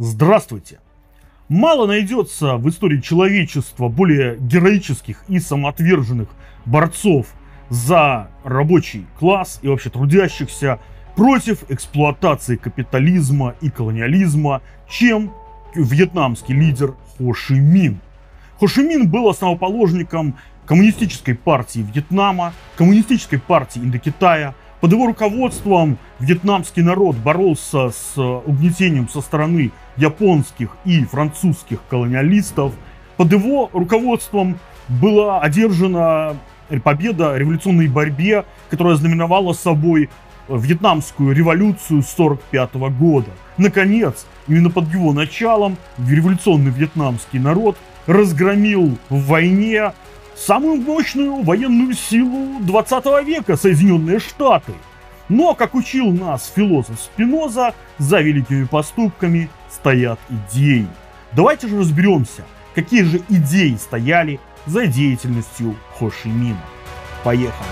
Здравствуйте! Мало найдется в истории человечества более героических и самоотверженных борцов за рабочий класс и вообще трудящихся против эксплуатации капитализма и колониализма, чем вьетнамский лидер Хо Ши Мин. Хо Ши Мин был основоположником коммунистической партии Вьетнама, коммунистической партии Индокитая – под его руководством вьетнамский народ боролся с э, угнетением со стороны японских и французских колониалистов. Под его руководством была одержана победа в революционной борьбе, которая знаменовала собой вьетнамскую революцию 1945 года. Наконец, именно под его началом революционный вьетнамский народ разгромил в войне самую мощную военную силу 20 века Соединенные Штаты. Но, как учил нас философ Спиноза, за великими поступками стоят идеи. Давайте же разберемся, какие же идеи стояли за деятельностью Хошимина. Поехали!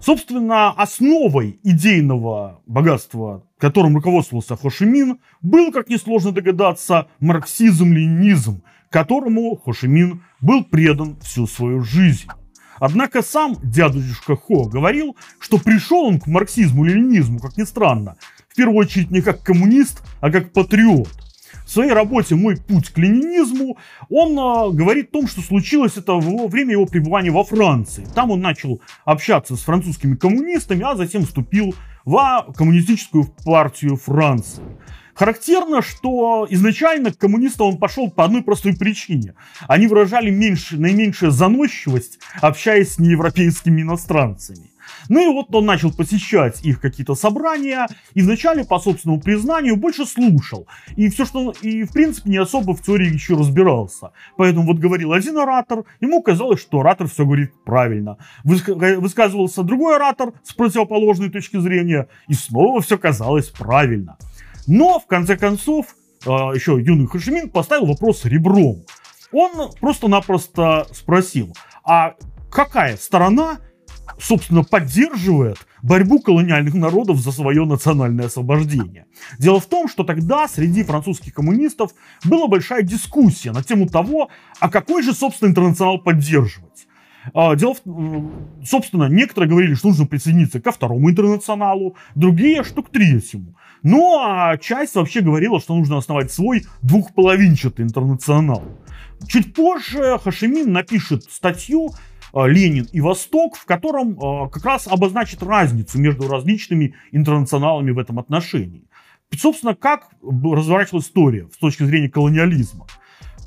Собственно, основой идейного богатства, которым руководствовался Хошимин, был, как несложно догадаться, марксизм-ленинизм, которому Хошимин был предан всю свою жизнь. Однако сам дядюшка Хо говорил, что пришел он к марксизму-ленинизму, как ни странно, в первую очередь не как коммунист, а как патриот в своей работе «Мой путь к ленинизму» он э, говорит о том, что случилось это во время его пребывания во Франции. Там он начал общаться с французскими коммунистами, а затем вступил в коммунистическую партию Франции. Характерно, что изначально к коммунистам он пошел по одной простой причине. Они выражали меньше, наименьшую заносчивость, общаясь с неевропейскими иностранцами. Ну и вот он начал посещать их какие-то собрания, и вначале, по собственному признанию, больше слушал. И все, что... И, в принципе, не особо в теории еще разбирался. Поэтому вот говорил один оратор, ему казалось, что оратор все говорит правильно. Высказывался другой оратор с противоположной точки зрения, и снова все казалось правильно. Но, в конце концов, а, еще юный Хашимин поставил вопрос ребром. Он просто-напросто спросил, а какая сторона собственно, поддерживает борьбу колониальных народов за свое национальное освобождение. Дело в том, что тогда среди французских коммунистов была большая дискуссия на тему того, а какой же, собственно, интернационал поддерживать. А, дело в, собственно, некоторые говорили, что нужно присоединиться ко второму интернационалу, другие, что к третьему. Ну, а часть вообще говорила, что нужно основать свой двухполовинчатый интернационал. Чуть позже Хашимин напишет статью, Ленин и Восток, в котором э, как раз обозначит разницу между различными интернационалами в этом отношении. Собственно, как разворачивалась история с точки зрения колониализма.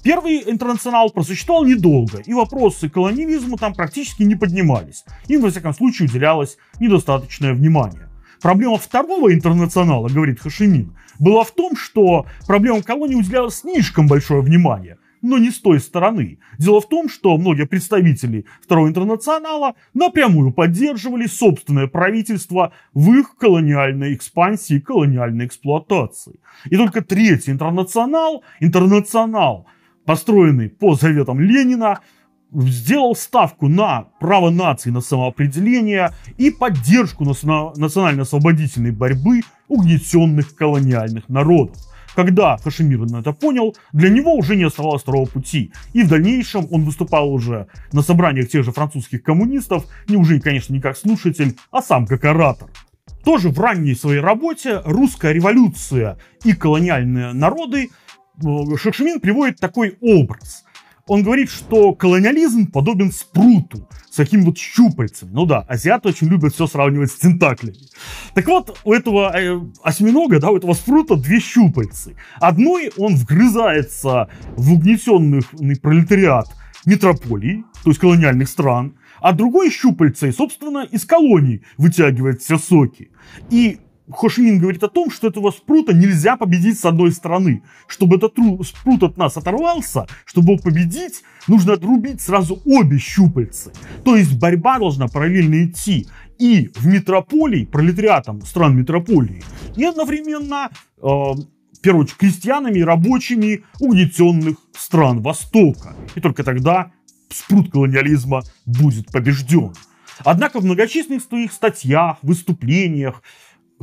Первый интернационал просуществовал недолго, и вопросы колониализма там практически не поднимались. Им, во всяком случае, уделялось недостаточное внимание. Проблема второго интернационала, говорит Хашимин, была в том, что проблемам колонии уделялось слишком большое внимание но не с той стороны. Дело в том, что многие представители Второго интернационала напрямую поддерживали собственное правительство в их колониальной экспансии, колониальной эксплуатации. И только Третий интернационал, интернационал, построенный по заветам Ленина, сделал ставку на право нации на самоопределение и поддержку национально-освободительной борьбы угнетенных колониальных народов. Когда Хашимир это понял, для него уже не оставалось второго пути. И в дальнейшем он выступал уже на собраниях тех же французских коммунистов, не уже, конечно, не как слушатель, а сам как оратор. Тоже в ранней своей работе «Русская революция и колониальные народы» э, Шекшемин приводит такой образ – он говорит, что колониализм подобен спруту с таким вот щупальцем. Ну да, азиаты очень любят все сравнивать с тентаклями. Так вот, у этого э, осьминога, да, у этого спрута две щупальцы. Одной он вгрызается в угнетенный пролетариат метрополий, то есть колониальных стран, а другой щупальцей, собственно, из колоний вытягивает все соки. И Хошимин говорит о том, что этого спрута нельзя победить с одной стороны. Чтобы этот спрут от нас оторвался, чтобы его победить, нужно отрубить сразу обе щупальцы. То есть борьба должна параллельно идти и в метрополии, пролетариатом стран метрополии, и одновременно, э, в первую очередь, крестьянами и рабочими угнетенных стран Востока. И только тогда спрут колониализма будет побежден. Однако в многочисленных своих статьях, выступлениях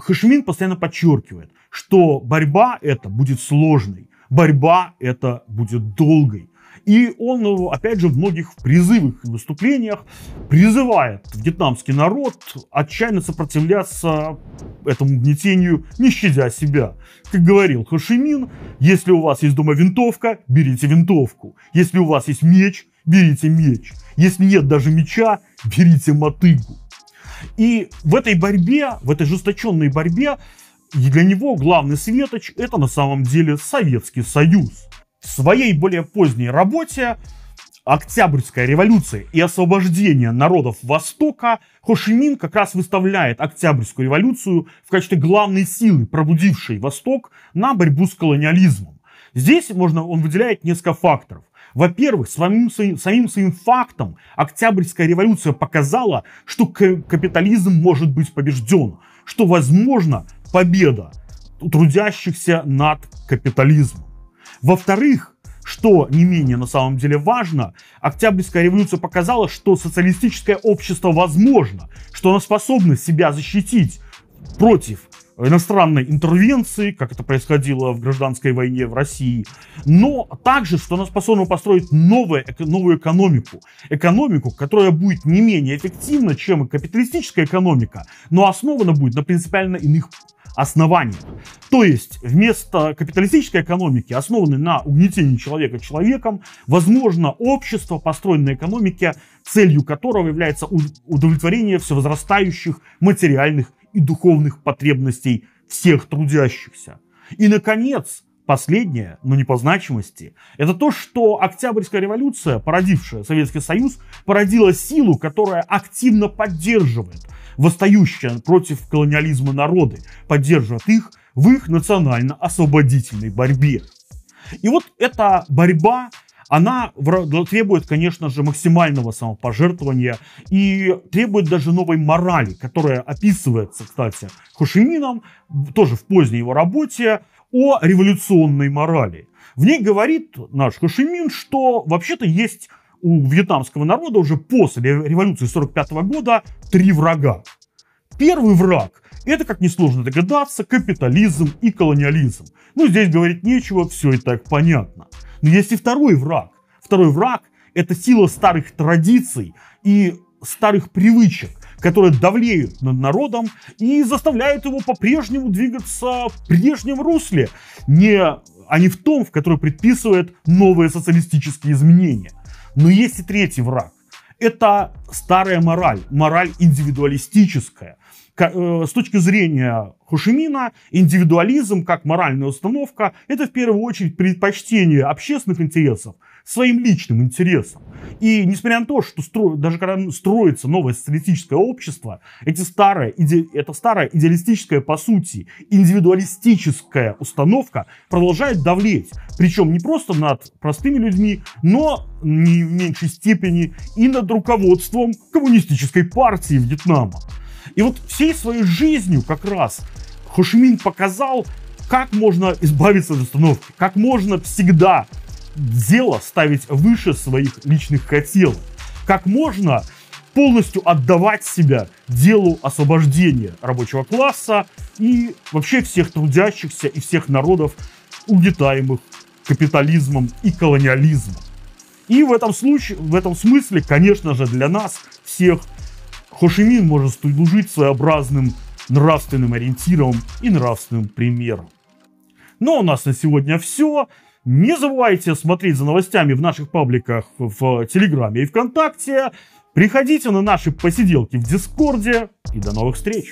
Хашимин постоянно подчеркивает, что борьба эта будет сложной, борьба эта будет долгой. И он, опять же, в многих призывах и выступлениях призывает вьетнамский народ отчаянно сопротивляться этому гнетению, не щадя себя. Как говорил Хашимин, если у вас есть дома винтовка, берите винтовку. Если у вас есть меч, берите меч. Если нет даже меча, берите мотыгу. И в этой борьбе, в этой жесточенной борьбе, для него главный светоч – это на самом деле Советский Союз. В своей более поздней работе Октябрьская революция и освобождение народов Востока Хошимин как раз выставляет Октябрьскую революцию в качестве главной силы, пробудившей Восток на борьбу с колониализмом. Здесь можно, он выделяет несколько факторов. Во-первых, самим, самим своим фактом Октябрьская революция показала, что капитализм может быть побежден, что возможна победа трудящихся над капитализмом. Во-вторых, что не менее на самом деле важно, Октябрьская революция показала, что социалистическое общество возможно, что оно способно себя защитить против иностранной интервенции, как это происходило в гражданской войне в России, но также, что она способна построить новую, новую экономику. Экономику, которая будет не менее эффективна, чем капиталистическая экономика, но основана будет на принципиально иных основаниях. То есть вместо капиталистической экономики, основанной на угнетении человека человеком, возможно общество, построенное на экономике, целью которого является удовлетворение всевозрастающих материальных и духовных потребностей всех трудящихся. И, наконец, последнее, но не по значимости, это то, что Октябрьская революция, породившая Советский Союз, породила силу, которая активно поддерживает восстающие против колониализма народы, поддерживает их в их национально-освободительной борьбе. И вот эта борьба она требует, конечно же, максимального самопожертвования и требует даже новой морали, которая описывается, кстати, Хошимином, тоже в поздней его работе, о революционной морали. В ней говорит наш Хошимин, что вообще-то есть у вьетнамского народа уже после революции 45 года три врага. Первый враг – это, как несложно догадаться, капитализм и колониализм. Ну, здесь говорить нечего, все и так понятно. Но есть и второй враг. Второй враг – это сила старых традиций и старых привычек, которые давлеют над народом и заставляют его по-прежнему двигаться в прежнем русле, не, а не в том, в который предписывает новые социалистические изменения. Но есть и третий враг. Это старая мораль, мораль индивидуалистическая, с точки зрения Хошимина, индивидуализм как моральная установка – это в первую очередь предпочтение общественных интересов своим личным интересам. И несмотря на то, что стро... даже когда строится новое социалистическое общество, эти старые, иде... это старая идеалистическая, по сути, индивидуалистическая установка продолжает давлеть. Причем не просто над простыми людьми, но не в меньшей степени и над руководством коммунистической партии Вьетнама. И вот всей своей жизнью как раз Хошимин показал, как можно избавиться от установки, как можно всегда дело ставить выше своих личных хотелок, как можно полностью отдавать себя делу освобождения рабочего класса и вообще всех трудящихся и всех народов, угнетаемых капитализмом и колониализмом. И в этом случае, в этом смысле, конечно же, для нас всех Хошимин может служить своеобразным нравственным ориентиром и нравственным примером. Но у нас на сегодня все. Не забывайте смотреть за новостями в наших пабликах в Телеграме и ВКонтакте. Приходите на наши посиделки в Дискорде. И до новых встреч!